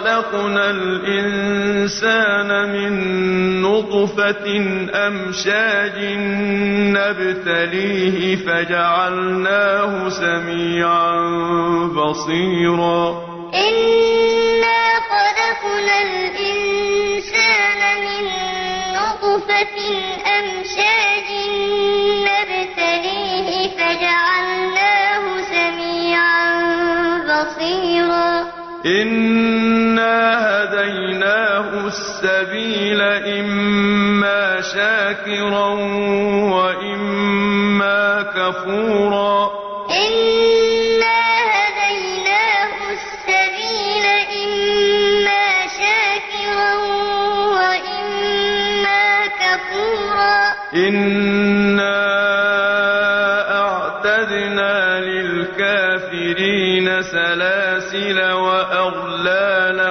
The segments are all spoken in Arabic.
خلقنا الإنسان من نطفة أمشاج نبتليه فجعلناه سميعا بصيرا. إنا خلقنا الإنسان من نطفة السبيل إما شاكرا وإما كفورا. إنا هديناه السبيل إما شاكرا وإما كفورا. إنا أعتدنا للكافرين سلاسل وأغلالا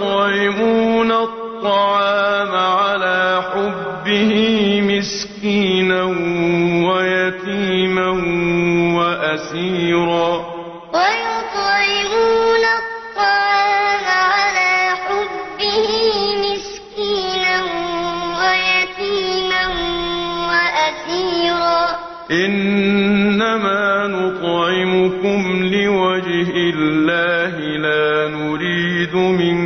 ويطعمون الطعام على حبه مسكينا ويتيما وأسيرا. ويطعمون الطعام على حبه مسكينا ويتيما وأسيرا. إنما نطعمكم لوجه الله لا نريد منكم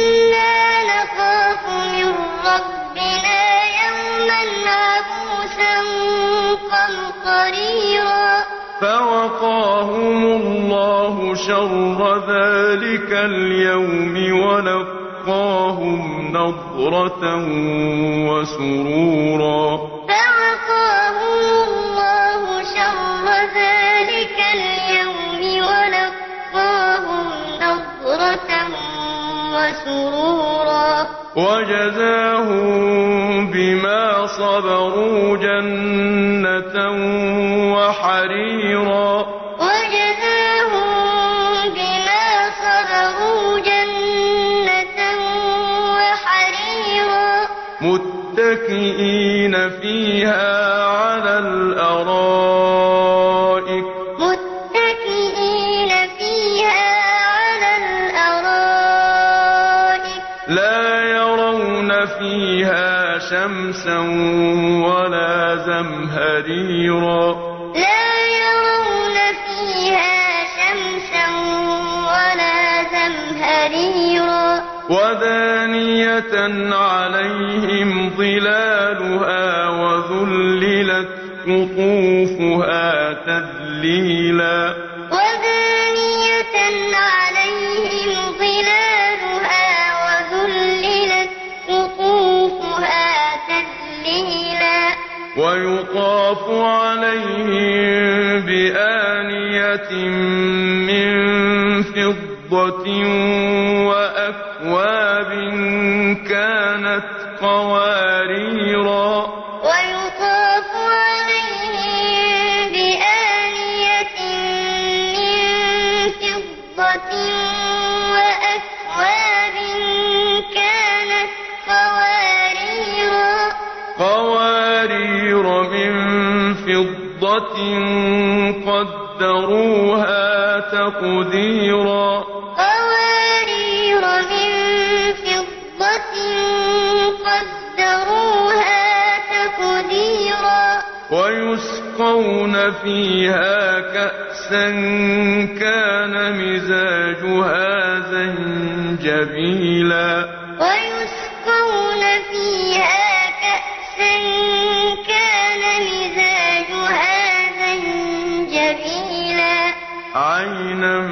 قمطريرا فوقاهم الله شر ذلك اليوم ولقاهم نضرة وسرورا فوقاهم الله شر ذلك اليوم ولقاهم نضرة وسرورا وجزاهم بما صبروا جنة وحريرا. وجزاهم بما صبروا جنة وحريرا. متكئين فيها على الأرائك. ولا زمهريرا. لا يرون فيها شمسا ولا زمهريرا. ودانية عليهم ظلالها وذللت قطوفها تذليلا. ويطاف عليهم بآنية من فضة قدروها تقديرا قوارير من فضة قدروها تقديرا ويسقون فيها كأسا كان مزاجها زنجبيلا زنجبيلا عينا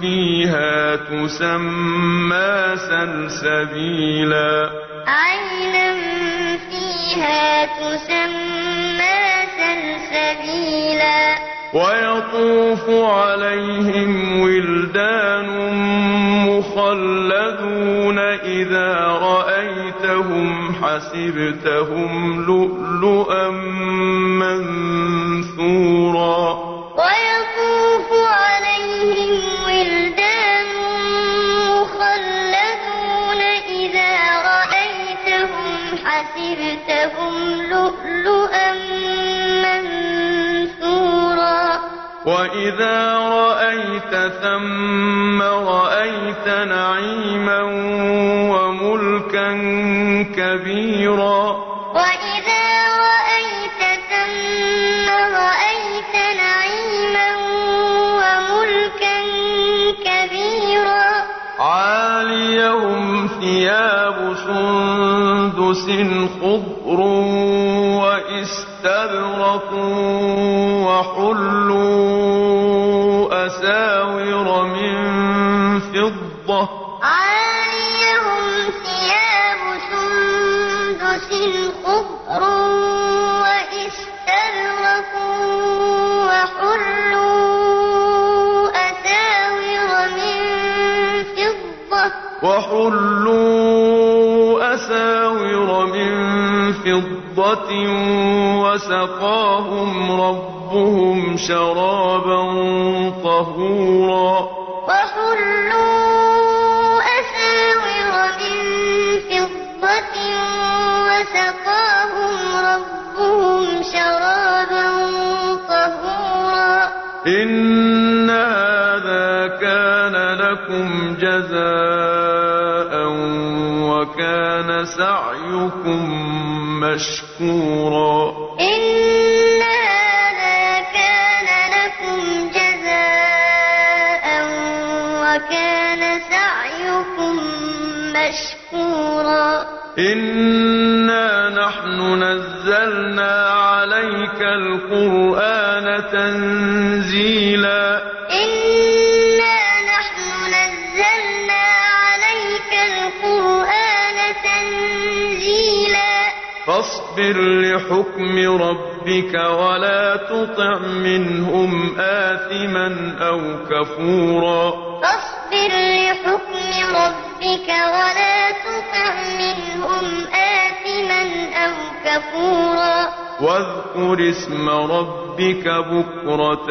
فيها تسمى سلسبيلا. عينا فيها تسمى سلسبيلا. ويطوف عليهم ولدان مخلدون إذا رأيتهم حسبتهم لؤلؤا منثورا. وإذا رأيت ثم رأيت نعيما وملكا كبيرا خضر واستبرق وحلوا أساور من فضة. عاليهم ثياب سندس خضر واستبرق وحلوا أساور من فضة. وحلوا أساور من فضة وسقاهم ربهم شرابا طهورا. وحلوا أساور من فضة وسقاهم ربهم شرابا طهورا. سعيكم مشكورا. إن هذا كان لكم جزاء وكان سعيكم مشكورا. إنا نحن نزلنا عليك القرآن تنزيلا. فاصبر لحكم ربك ولا تطع منهم آثما أو كفورا. فاصبر لحكم ربك ولا تطع منهم آثما أو كفورا. واذكر اسم ربك بكرة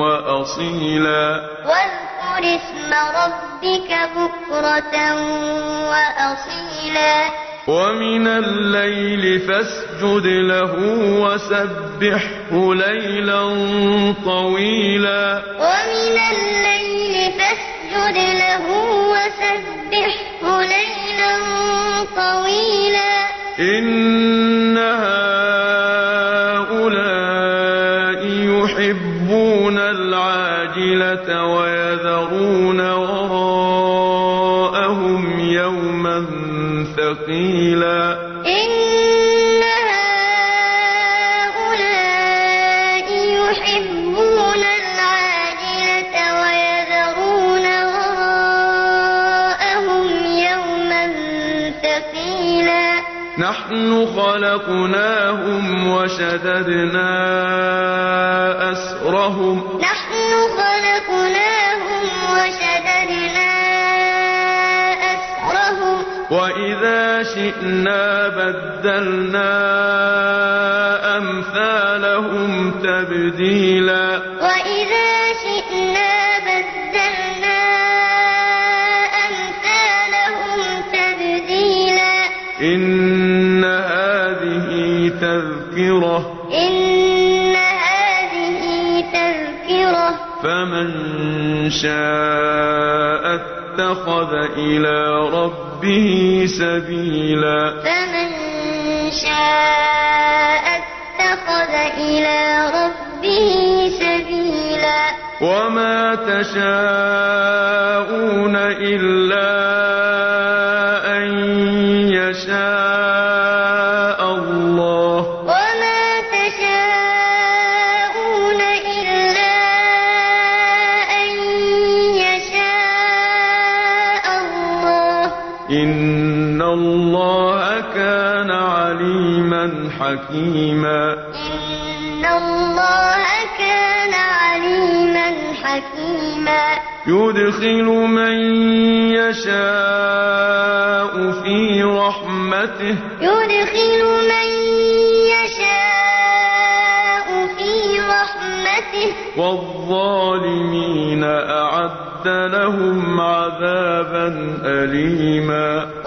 وأصيلا. واذكر اسم ربك بكرة وأصيلا. ومن الليل فاسجد له وسبحه ليلا طويلا. ومن الليل فاسجد له وسبحه ليلا طويلا. إن هؤلاء يحبون العاجلة ويذرون ثقيلا إن هؤلاء يحبون العاجلة ويذرون وراءهم يوما ثقيلا. نحن خلقناهم وشددنا أسرهم. نحن وإذا شئنا بدلنا أمثالهم تبديلا وإذا شئنا بدلنا أمثالهم تبديلا إن هذه تذكرة إن هذه تذكرة فمن شاء اتخذ إلى ربه سبيلا. فمن شاء اتخذ إلى ربه سبيلا. وما تشاءون إلا حكيما. إن الله كان عليما حكيما. يدخل من يشاء في رحمته. يدخل من يشاء في رحمته. والظالمين أعد لهم عذابا أليما.